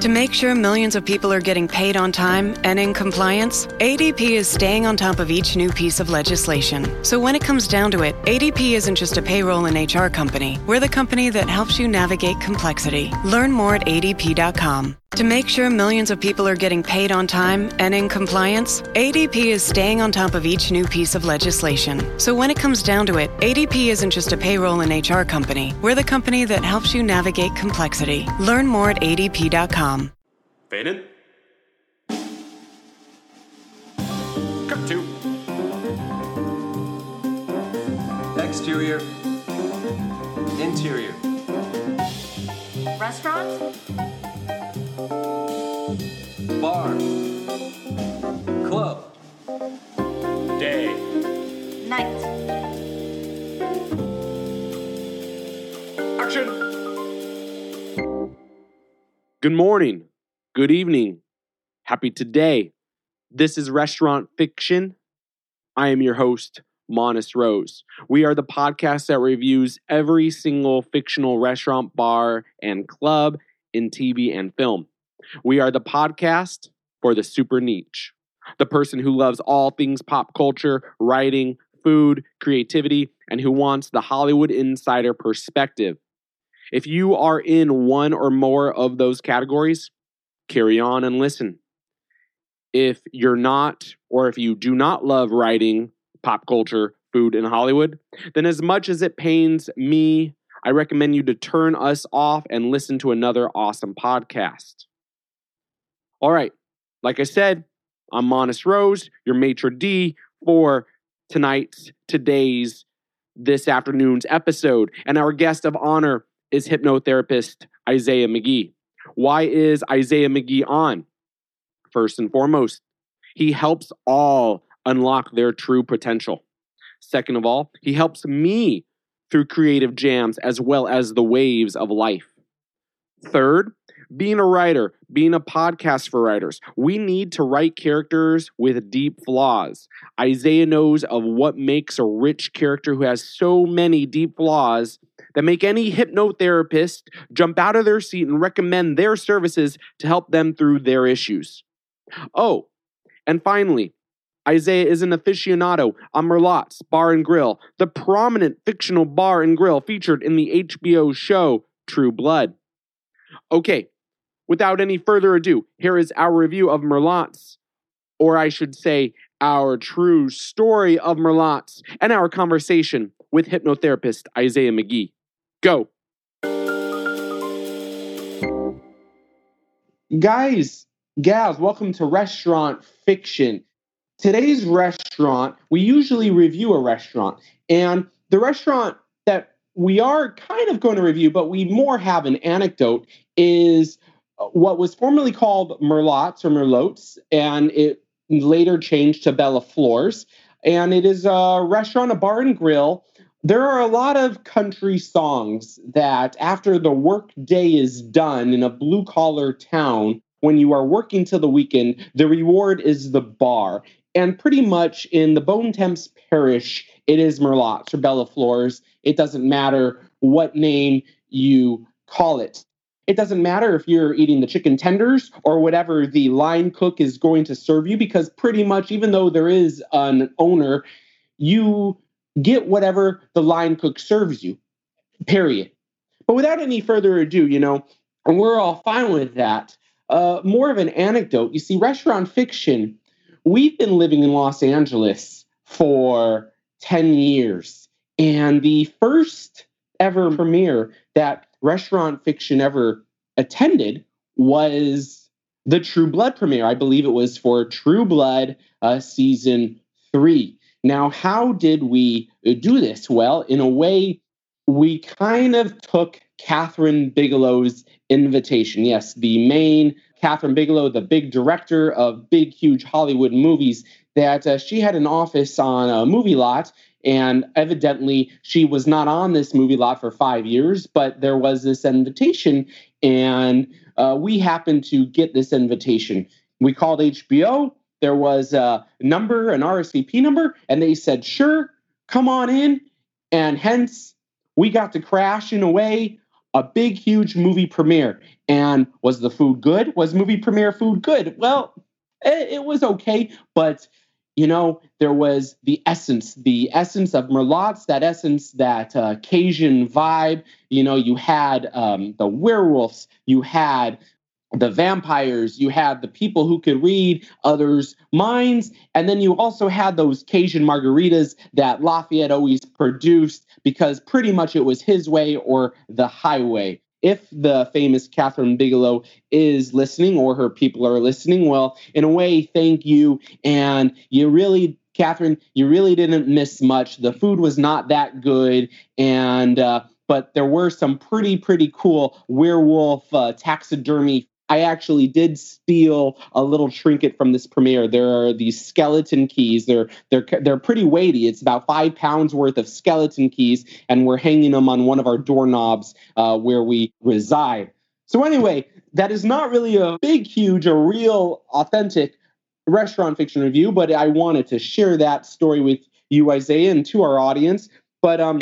To make sure millions of people are getting paid on time and in compliance, ADP is staying on top of each new piece of legislation. So when it comes down to it, ADP isn't just a payroll and HR company. We're the company that helps you navigate complexity. Learn more at adp.com. To make sure millions of people are getting paid on time and in compliance, ADP is staying on top of each new piece of legislation. So when it comes down to it, ADP isn't just a payroll and HR company. We're the company that helps you navigate complexity. Learn more at adp.com. Fade Cut two. Exterior. Interior. Restaurant? Bar. Club. Day. Night. Action. Good morning, good evening, happy today. This is Restaurant Fiction. I am your host, Monis Rose. We are the podcast that reviews every single fictional restaurant, bar, and club in TV and film. We are the podcast for the super niche, the person who loves all things pop culture, writing, food, creativity, and who wants the Hollywood insider perspective. If you are in one or more of those categories, carry on and listen. If you're not, or if you do not love writing, pop culture, food, and Hollywood, then as much as it pains me, I recommend you to turn us off and listen to another awesome podcast. All right, like I said, I'm Monis Rose, your maitre d for tonight's, today's, this afternoon's episode. And our guest of honor is hypnotherapist Isaiah McGee. Why is Isaiah McGee on? First and foremost, he helps all unlock their true potential. Second of all, he helps me through creative jams as well as the waves of life. Third, being a writer, being a podcast for writers, we need to write characters with deep flaws. Isaiah knows of what makes a rich character who has so many deep flaws that make any hypnotherapist jump out of their seat and recommend their services to help them through their issues. Oh, and finally, Isaiah is an aficionado on Merlotte's Bar and Grill, the prominent fictional bar and grill featured in the HBO show True Blood. Okay, without any further ado, here is our review of Merlotte's, or I should say, our true story of Merlotte's, and our conversation with hypnotherapist Isaiah McGee. Go. Guys, gals, welcome to Restaurant Fiction. Today's restaurant, we usually review a restaurant, and the restaurant that we are kind of going to review, but we more have an anecdote, is what was formerly called Merlotte's or Merlots, and it later changed to Bella Flores. And it is a restaurant, a bar and grill. There are a lot of country songs that, after the work day is done in a blue collar town, when you are working till the weekend, the reward is the bar. And pretty much in the Bon Temps Parish, it is Merlotte's or Bella Flores. It doesn't matter what name you call it. It doesn't matter if you're eating the chicken tenders or whatever the line cook is going to serve you, because pretty much, even though there is an owner, you get whatever the line cook serves you, period. But without any further ado, you know, and we're all fine with that. Uh, more of an anecdote. You see, restaurant fiction, we've been living in Los Angeles for 10 years. And the first ever premiere that restaurant fiction ever attended was the True Blood premiere. I believe it was for True Blood uh, season three. Now, how did we do this? Well, in a way, we kind of took Kathryn Bigelow's invitation. Yes, the main Kathryn Bigelow, the big director of big, huge Hollywood movies, that uh, she had an office on a movie lot and evidently, she was not on this movie lot for five years, but there was this invitation, and uh, we happened to get this invitation. We called HBO. There was a number, an RSVP number, and they said, sure, come on in. And hence, we got to crash in a way a big, huge movie premiere. And was the food good? Was movie premiere food good? Well, it, it was okay, but you know, there was the essence, the essence of Merlotte's, that essence, that uh, Cajun vibe. You know, you had um, the werewolves, you had the vampires, you had the people who could read others' minds, and then you also had those Cajun margaritas that Lafayette always produced because pretty much it was his way or the highway. If the famous Kathryn Bigelow is listening or her people are listening, well, in a way, thank you. And you really Kathryn, you really didn't miss much. The food was not that good, and uh, but there were some pretty pretty cool werewolf uh, taxidermy I actually did steal a little trinket from this premiere. There are these skeleton keys. They're they're they're pretty weighty. It's about five pounds worth of skeleton keys, and we're hanging them on one of our doorknobs uh, where we reside. So anyway, that is not really a big, huge, a real, authentic restaurant fiction review, but I wanted to share that story with you, Isaiah, and to our audience. But um,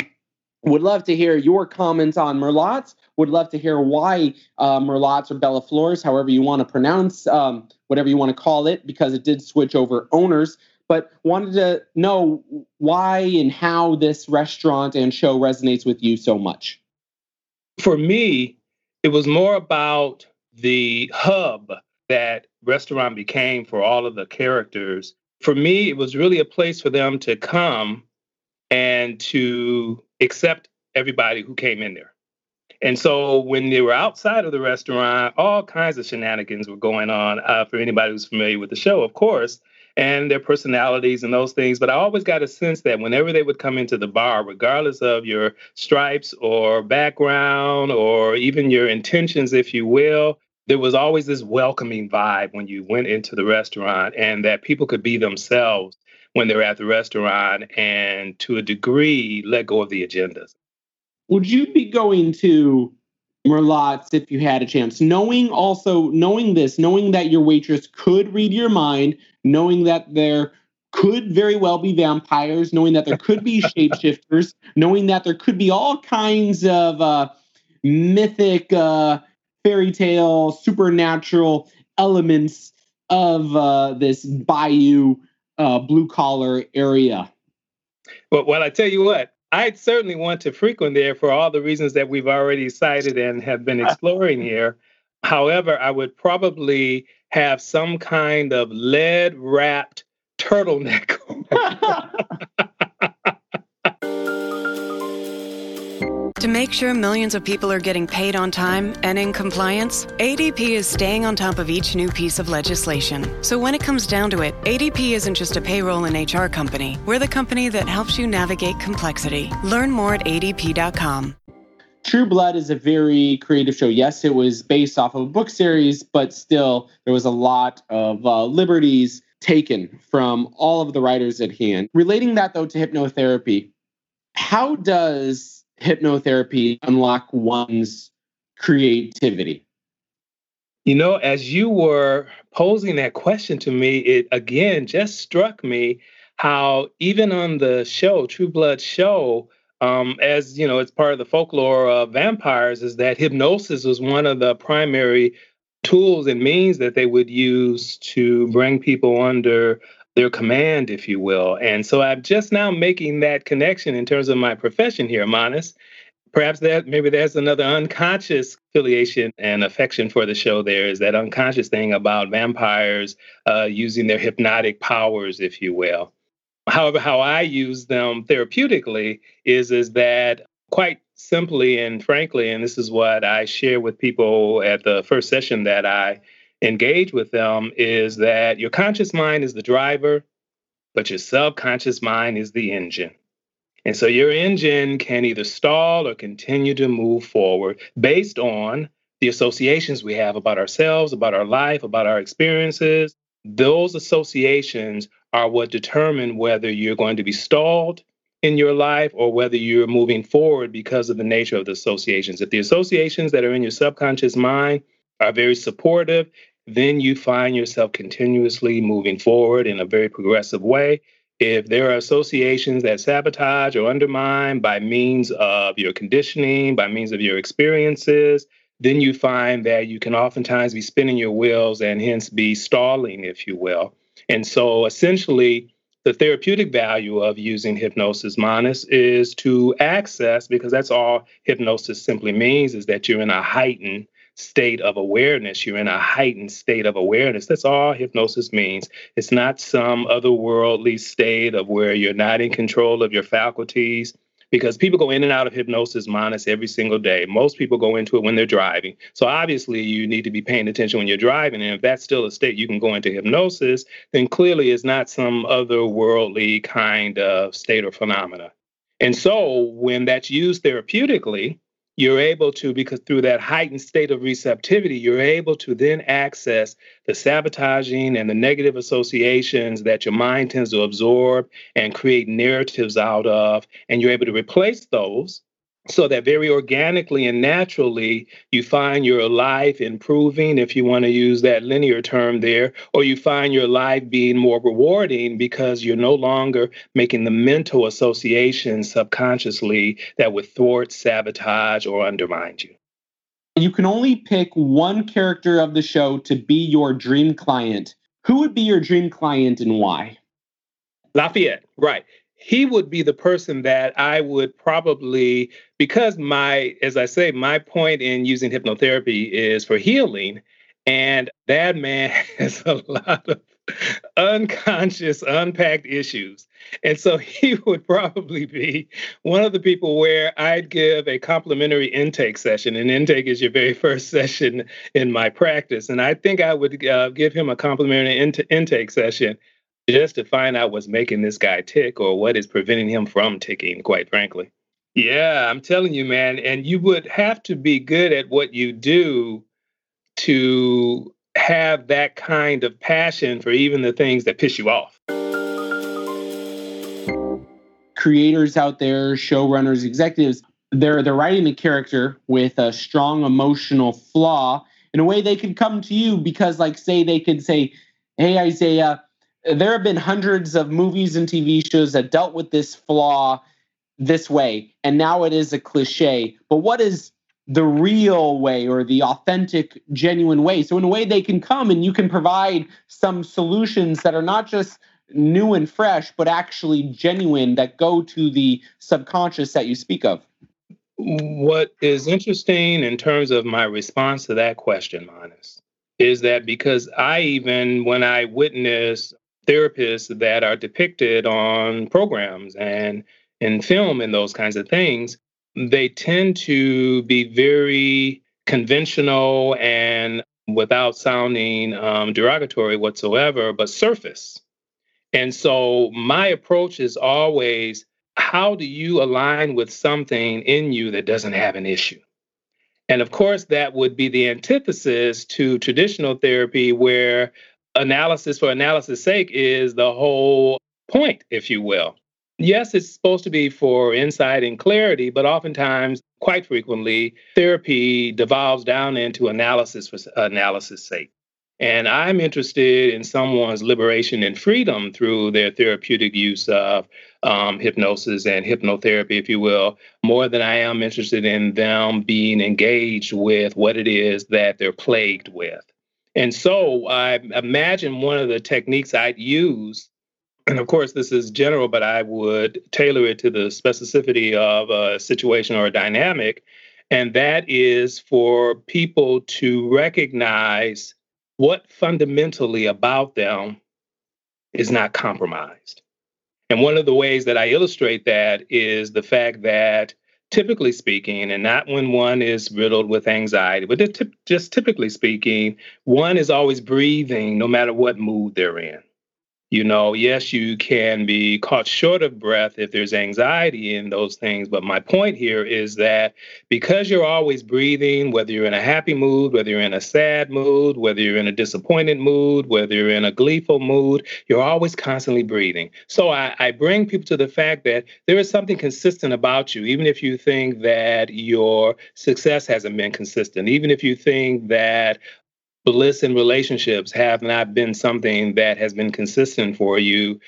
would love to hear your comments on Merlotte's. Would love to hear why uh, Merlotte's or Bella Flores, however you want to pronounce, um, whatever you want to call it, because it did switch over owners. But wanted to know why and how this restaurant and show resonates with you so much. For me, it was more about the hub that restaurant became for all of the characters. For me, it was really a place for them to come and to accept everybody who came in there. And so when they were outside of the restaurant, all kinds of shenanigans were going on uh, for anybody who's familiar with the show, of course, and their personalities and those things. But I always got a sense that whenever they would come into the bar, regardless of your stripes or background or even your intentions, if you will, there was always this welcoming vibe when you went into the restaurant and that people could be themselves when they're at the restaurant and to a degree let go of the agendas. Would you be going to Merlotte's if you had a chance, knowing also knowing this, knowing that your waitress could read your mind, knowing that there could very well be vampires, knowing that there could be shapeshifters, knowing that there could be all kinds of uh, mythic, uh, fairy tale, supernatural elements of uh, this bayou uh, blue collar area. Well, well, I tell you what, I'd certainly want to frequent there for all the reasons that we've already cited and have been exploring here. However, I would probably have some kind of lead wrapped turtleneck. To make sure millions of people are getting paid on time and in compliance, ADP is staying on top of each new piece of legislation. So when it comes down to it, ADP isn't just a payroll and HR company. We're the company that helps you navigate complexity. Learn more at adp.com. True Blood is a very creative show. Yes, it was based off of a book series, but still, there was a lot of uh, liberties taken from all of the writers at hand. Relating that, though, to hypnotherapy, how does hypnotherapy unlock one's creativity? You know, as you were posing that question to me, it again just struck me how even on the show, True Blood show, um, as you know, it's part of the folklore of vampires, is that hypnosis was one of the primary tools and means that they would use to bring people under their command, if you will. And so I'm just now making that connection in terms of my profession here, Manas. Perhaps that maybe there's another unconscious affiliation and affection for the show. There is that unconscious thing about vampires uh, using their hypnotic powers, if you will. However, how I use them therapeutically is is that quite simply and frankly, and this is what I share with people at the first session that I engage with them is that your conscious mind is the driver, but your subconscious mind is the engine. And so your engine can either stall or continue to move forward based on the associations we have about ourselves, about our life, about our experiences. Those associations are what determine whether you're going to be stalled in your life or whether you're moving forward because of the nature of the associations. If the associations that are in your subconscious mind are very supportive then you find yourself continuously moving forward in a very progressive way. If there are associations that sabotage or undermine by means of your conditioning, by means of your experiences, then you find that you can oftentimes be spinning your wheels and hence be stalling, if you will. And so essentially, the therapeutic value of using hypnosis monis is to access, because that's all hypnosis simply means, is that you're in a heightened state of awareness. You're in a heightened state of awareness. That's all hypnosis means. It's not some otherworldly state of where you're not in control of your faculties. Because people go in and out of hypnosis Manas every single day. Most people go into it when they're driving. So obviously, you need to be paying attention when you're driving. And if that's still a state you can go into hypnosis, then clearly it's not some otherworldly kind of state or phenomena. And so when that's used therapeutically, you're able to, because through that heightened state of receptivity, you're able to then access the sabotaging and the negative associations that your mind tends to absorb and create narratives out of. And you're able to replace those so that very organically and naturally you find your life improving if you want to use that linear term there or you find your life being more rewarding because you're no longer making the mental associations subconsciously that would thwart sabotage or undermine you. You can only pick one character of the show to be your dream client. Who would be your dream client and why? Lafayette right he would be the person that I would probably, because my, as I say, my point in using hypnotherapy is for healing. And that man has a lot of unconscious, unpacked issues. And so he would probably be one of the people where I'd give a complimentary intake session. And intake is your very first session in my practice. And I think I would uh, give him a complimentary in- intake session just to find out what's making this guy tick or what is preventing him from ticking, quite frankly. Yeah, I'm telling you, man. And you would have to be good at what you do to have that kind of passion for even the things that piss you off. Creators out there, showrunners, executives, they're they're writing a character with a strong emotional flaw in a way they could come to you because like say they could say, Hey Isaiah, there have been hundreds of movies and TV shows that dealt with this flaw this way, and now it is a cliche. But what is the real way or the authentic, genuine way? So, in a way, they can come and you can provide some solutions that are not just new and fresh, but actually genuine that go to the subconscious that you speak of. What is interesting in terms of my response to that question, Manas, is that because I even, when I witness therapists that are depicted on programs and in film and those kinds of things, they tend to be very conventional and without sounding um, derogatory whatsoever, but surface. And so my approach is always how do you align with something in you that doesn't have an issue? And of course, that would be the antithesis to traditional therapy, where analysis for analysis' sake is the whole point, if you will. Yes, it's supposed to be for insight and clarity, but oftentimes, quite frequently, therapy devolves down into analysis for analysis' sake. And I'm interested in someone's liberation and freedom through their therapeutic use of um, hypnosis and hypnotherapy, if you will, more than I am interested in them being engaged with what it is that they're plagued with. And so I imagine one of the techniques I'd use, and of course, this is general, but I would tailor it to the specificity of a situation or a dynamic. And that is for people to recognize what fundamentally about them is not compromised. And one of the ways that I illustrate that is the fact that typically speaking, and not when one is riddled with anxiety, but just typically speaking, one is always breathing no matter what mood they're in. You know, yes, you can be caught short of breath if there's anxiety in those things. But my point here is that because you're always breathing, whether you're in a happy mood, whether you're in a sad mood, whether you're in a disappointed mood, whether you're in a gleeful mood, you're always constantly breathing. So I, I bring people to the fact that there is something consistent about you, even if you think that your success hasn't been consistent, even if you think that bliss in relationships have not been something that has been consistent for you,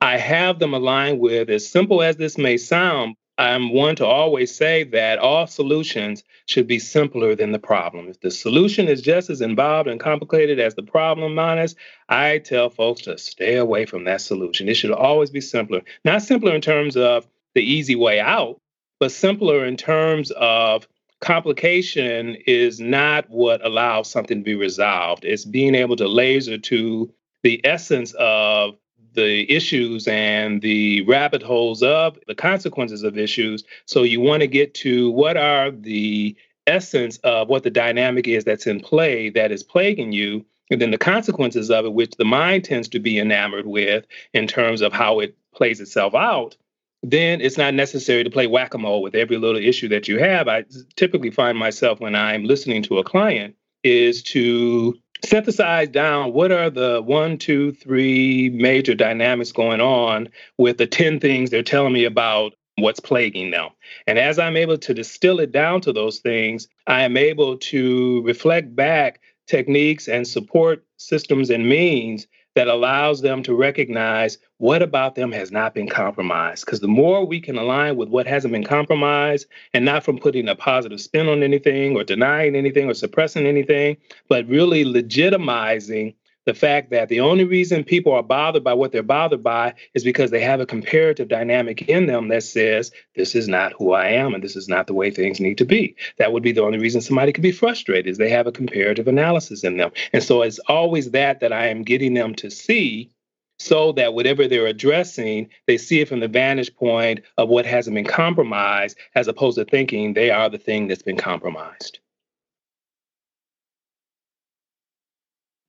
I have them aligned with, as simple as this may sound, I'm one to always say that all solutions should be simpler than the problem. If the solution is just as involved and complicated as the problem, Manas, I tell folks to stay away from that solution. It should always be simpler. Not simpler in terms of the easy way out, but simpler in terms of complication is not what allows something to be resolved. It's being able to laser to the essence of the issues and the rabbit holes of the consequences of issues. So you want to get to what are the essence of what the dynamic is that's in play that is plaguing you, and then the consequences of it, which the mind tends to be enamored with in terms of how it plays itself out. Then it's not necessary to play whack a mole with every little issue that you have. I typically find myself when I'm listening to a client is to synthesize down what are the one, two, three major dynamics going on with the 10 things they're telling me about what's plaguing them. And as I'm able to distill it down to those things, I am able to reflect back techniques and support systems and means that allows them to recognize what about them has not been compromised. Because the more we can align with what hasn't been compromised and not from putting a positive spin on anything or denying anything or suppressing anything, but really legitimizing the fact that the only reason people are bothered by what they're bothered by is because they have a comparative dynamic in them that says, this is not who I am and this is not the way things need to be. That would be the only reason somebody could be frustrated is they have a comparative analysis in them. And so it's always that that I am getting them to see so that whatever they're addressing, they see it from the vantage point of what hasn't been compromised, as opposed to thinking they are the thing that's been compromised.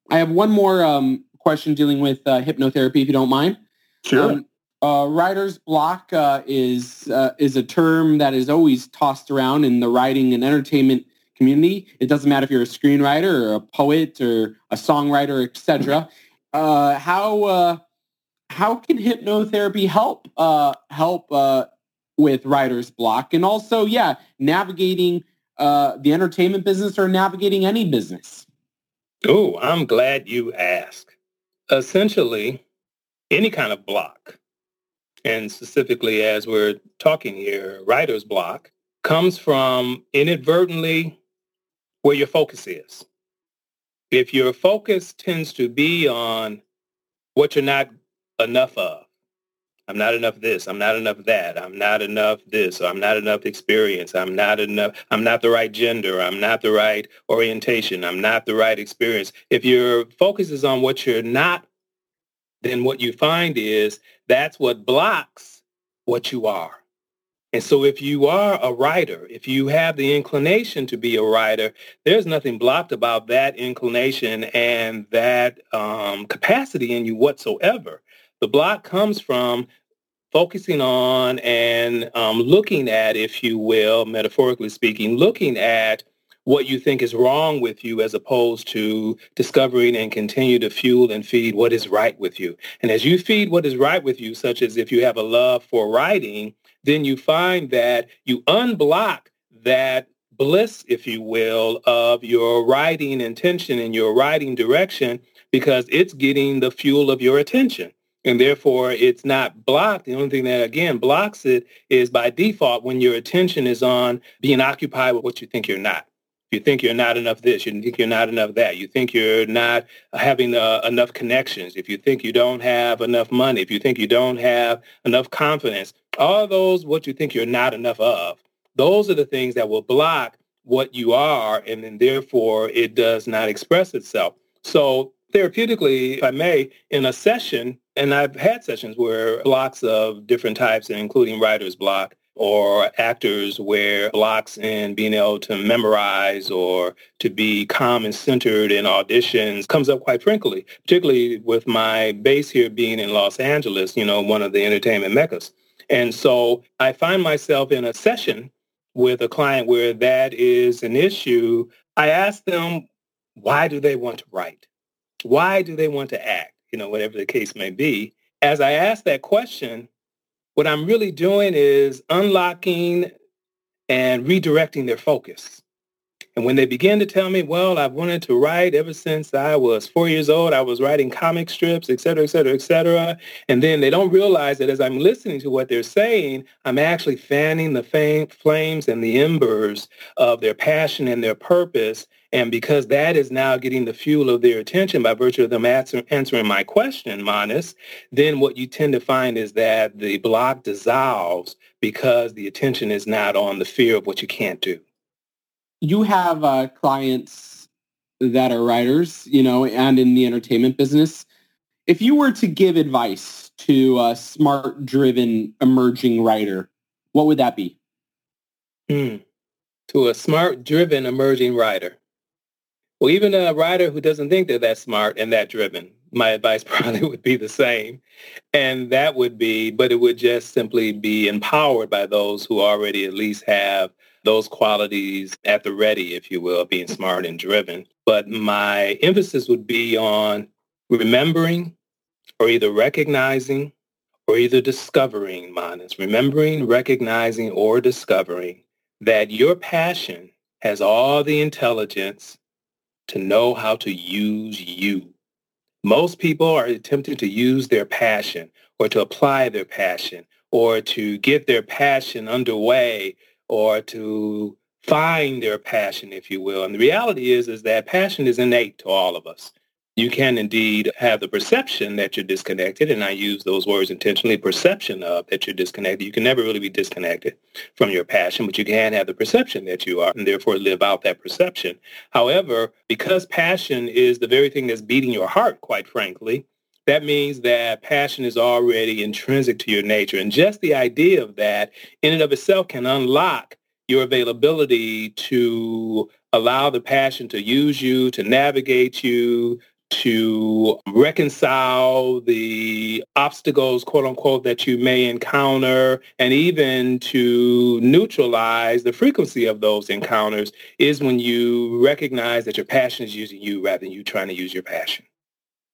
I have one more um, question dealing with uh, hypnotherapy, if you don't mind. Sure. Um, uh, writer's block uh, is uh, is a term that is always tossed around in the writing and entertainment community. It doesn't matter if you're a screenwriter or a poet or a songwriter, etc. Uh, how uh, how can hypnotherapy help help with writer's block and also, yeah, navigating the entertainment business or navigating any business? Oh, I'm glad you asked. Essentially, any kind of block, and specifically as we're talking here, writer's block, comes from inadvertently where your focus is. If your focus tends to be on what you're not enough of, I'm not enough this. I'm not enough that. I'm not enough this. I'm not enough experience. I'm not enough. I'm not the right gender. I'm not the right orientation. I'm not the right experience. If your focus is on what you're not, then what you find is that's what blocks what you are. And so if you are a writer, if you have the inclination to be a writer, there's nothing blocked about that inclination and that um, capacity in you whatsoever. The block comes from focusing on and um, looking at, if you will, metaphorically speaking, looking at what you think is wrong with you as opposed to discovering and continue to fuel and feed what is right with you. And as you feed what is right with you, such as if you have a love for writing, then you find that you unblock that bliss, if you will, of your writing intention and your writing direction because it's getting the fuel of your attention and therefore it's not blocked. The only thing that again blocks it is by default when your attention is on being occupied with what you think you're not. You think you're not enough this, you think you're not enough that, you think you're not having uh, enough connections, if you think you don't have enough money, if you think you don't have enough confidence, all those what you think you're not enough of, those are the things that will block what you are, and then therefore it does not express itself. So therapeutically, if I may, in a session, and I've had sessions where blocks of different types, including writer's block, or actors where blocks in being able to memorize or to be calm and centered in auditions comes up quite frankly, particularly with my base here being in Los Angeles, you know, one of the entertainment meccas. And so I find myself in a session with a client where that is an issue. I ask them, why do they want to write? Why do they want to act? You know, whatever the case may be. As I ask that question, what I'm really doing is unlocking and redirecting their focus. And when they begin to tell me, well, I've wanted to write ever since I was four years old, I was writing comic strips, et cetera, et cetera, et cetera. And then they don't realize that as I'm listening to what they're saying, I'm actually fanning the fam- flames and the embers of their passion and their purpose. And because that is now getting the fuel of their attention by virtue of them answer, answering my question, Manas, then what you tend to find is that the block dissolves because the attention is not on the fear of what you can't do you have uh, clients that are writers, you know, and in the entertainment business. If you were to give advice to a smart-driven emerging writer, what would that be? Hmm. To a smart-driven emerging writer. Well, even a writer who doesn't think they're that smart and that driven, my advice probably would be the same. And that would be, but it would just simply be empowered by those who already at least have those qualities at the ready, if you will, being smart and driven. But my emphasis would be on remembering or either recognizing or either discovering, Manas, remembering, recognizing, or discovering that your passion has all the intelligence to know how to use you. Most people are attempting to use their passion or to apply their passion or to get their passion underway or to find their passion, if you will. And the reality is, is that passion is innate to all of us. You can indeed have the perception that you're disconnected, and I use those words intentionally, perception of that you're disconnected. You can never really be disconnected from your passion, but you can have the perception that you are, and therefore live out that perception. However, because passion is the very thing that's beating your heart, quite frankly, that means that passion is already intrinsic to your nature. And just the idea of that in and of itself can unlock your availability to allow the passion to use you, to navigate you, to reconcile the obstacles, quote unquote, that you may encounter, and even to neutralize the frequency of those encounters is when you recognize that your passion is using you rather than you trying to use your passion.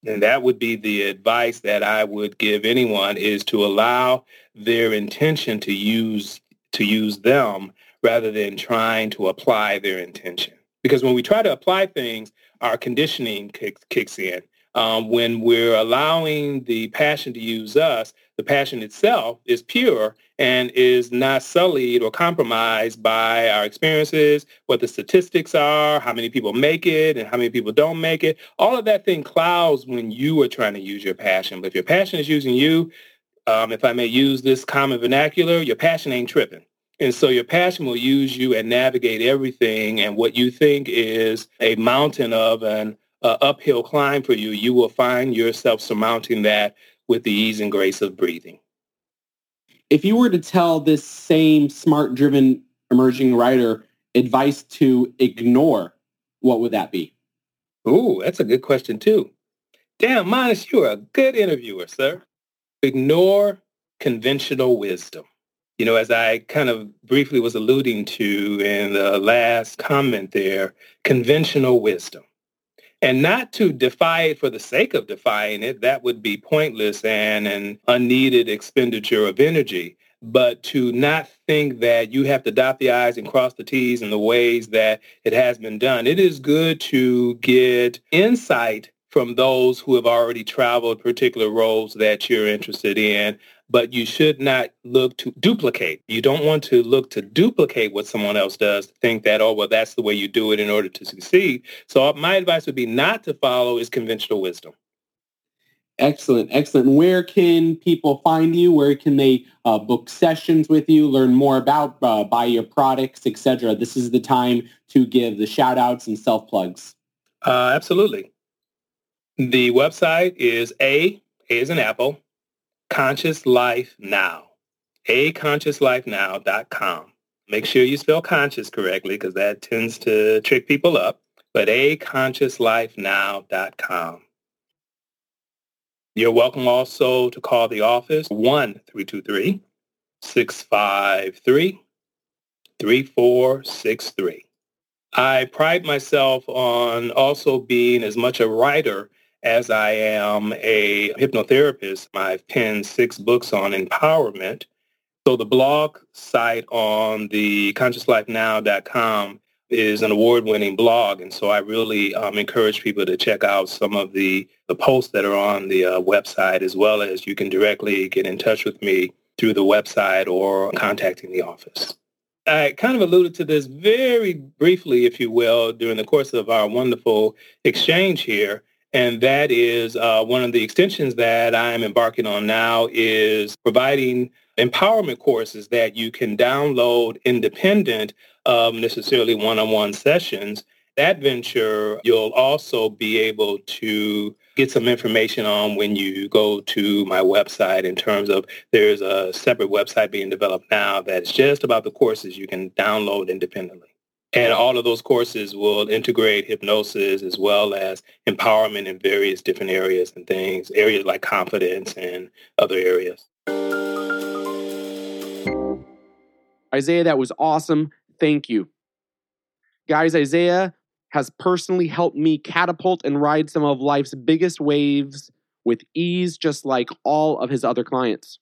And that would be the advice that I would give anyone is to allow their intention to use to use them rather than trying to apply their intention. Because when we try to apply things, our conditioning kicks, kicks in. Um, when we're allowing the passion to use us, the passion itself is pure and is not sullied or compromised by our experiences, what the statistics are, how many people make it and how many people don't make it. All of that thing clouds when you are trying to use your passion. But if your passion is using you, um, if I may use this common vernacular, your passion ain't tripping. And so your passion will use you and navigate everything. And what you think is a mountain of an uh, uphill climb for you, you will find yourself surmounting that with the ease and grace of breathing. If you were to tell this same smart driven emerging writer advice to ignore, what would that be? Ooh, that's a good question too. Damn, Manas, you're a good interviewer, sir. Ignore conventional wisdom. You know, as I kind of briefly was alluding to in the last comment there, conventional wisdom and not to defy it for the sake of defying it. That would be pointless and an unneeded expenditure of energy. But to not think that you have to dot the I's and cross the T's in the ways that it has been done. It is good to get insight from those who have already traveled particular roles that you're interested in but you should not look to duplicate. You don't want to look to duplicate what someone else does, think that, oh, well, that's the way you do it in order to succeed. So my advice would be not to follow is conventional wisdom. Excellent, excellent. Where can people find you? Where can they uh, book sessions with you, learn more about, uh, buy your products, etc.? This is the time to give the shout outs and self plugs. Uh, absolutely. The website is A, A is an apple, Conscious Life Now. aconsciouslifenow.com. Make sure you spell conscious correctly because that tends to trick people up. But aconsciouslifenow.com. You're welcome also to call the office 1-323-653-3463. I pride myself on also being as much a writer as I am a hypnotherapist, I've penned six books on empowerment. So the blog site on the consciouslifenow.com is an award-winning blog, and so I really um, encourage people to check out some of the, the posts that are on the uh, website, as well as you can directly get in touch with me through the website or contacting the office. I kind of alluded to this very briefly, if you will, during the course of our wonderful exchange here. And that is uh, one of the extensions that I'm embarking on now is providing empowerment courses that you can download independent of necessarily one-on-one sessions. That venture, you'll also be able to get some information on when you go to my website in terms of there's a separate website being developed now that's just about the courses you can download independently. And all of those courses will integrate hypnosis as well as empowerment in various different areas and things, areas like confidence and other areas. Isaiah, that was awesome. Thank you. Guys, Isaiah has personally helped me catapult and ride some of life's biggest waves with ease, just like all of his other clients.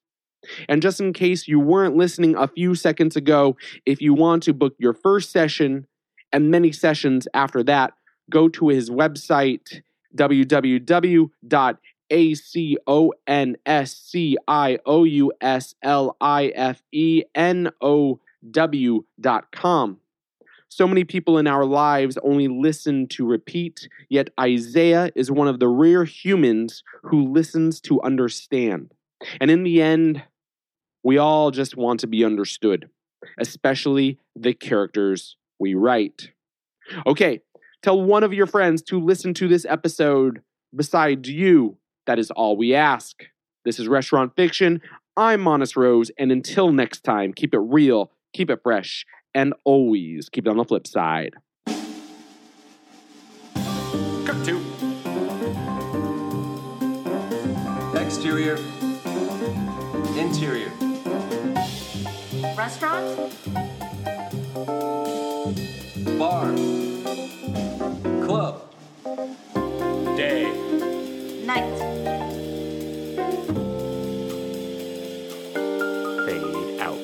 And just in case you weren't listening a few seconds ago, if you want to book your first session and many sessions after that, go to his website, www.aconsciouslifenow.com. So many people in our lives only listen to repeat, yet Isaiah is one of the rare humans who listens to understand. And in the end, we all just want to be understood, especially the characters we write. Okay, tell one of your friends to listen to this episode besides you. That is all we ask. This is Restaurant Fiction. I'm Monis Rose, and until next time, keep it real, keep it fresh, and always keep it on the flip side. Cut two. Exterior. Interior. Restaurant? Bar. Club. Day. Night. Fade out.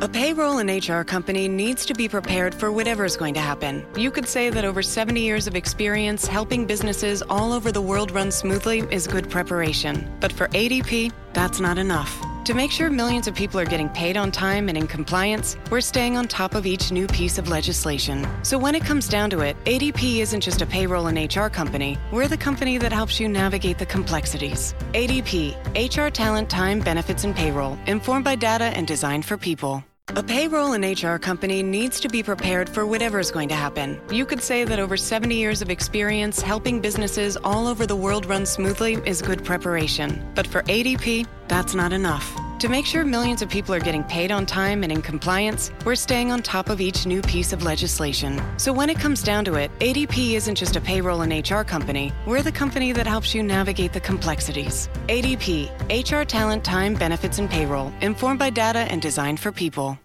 A payroll and HR company needs to be prepared for whatever is going to happen. You could say that over 70 years of experience helping businesses all over the world run smoothly is good preparation. But for ADP, that's not enough. To make sure millions of people are getting paid on time and in compliance, we're staying on top of each new piece of legislation. So when it comes down to it, ADP isn't just a payroll and HR company, we're the company that helps you navigate the complexities. ADP, HR talent, time, benefits, and payroll, informed by data and designed for people. A payroll and HR company needs to be prepared for whatever is going to happen. You could say that over 70 years of experience helping businesses all over the world run smoothly is good preparation. But for ADP, that's not enough. To make sure millions of people are getting paid on time and in compliance, we're staying on top of each new piece of legislation. So when it comes down to it, ADP isn't just a payroll and HR company, we're the company that helps you navigate the complexities. ADP, HR talent, time, benefits, and payroll, informed by data and designed for people.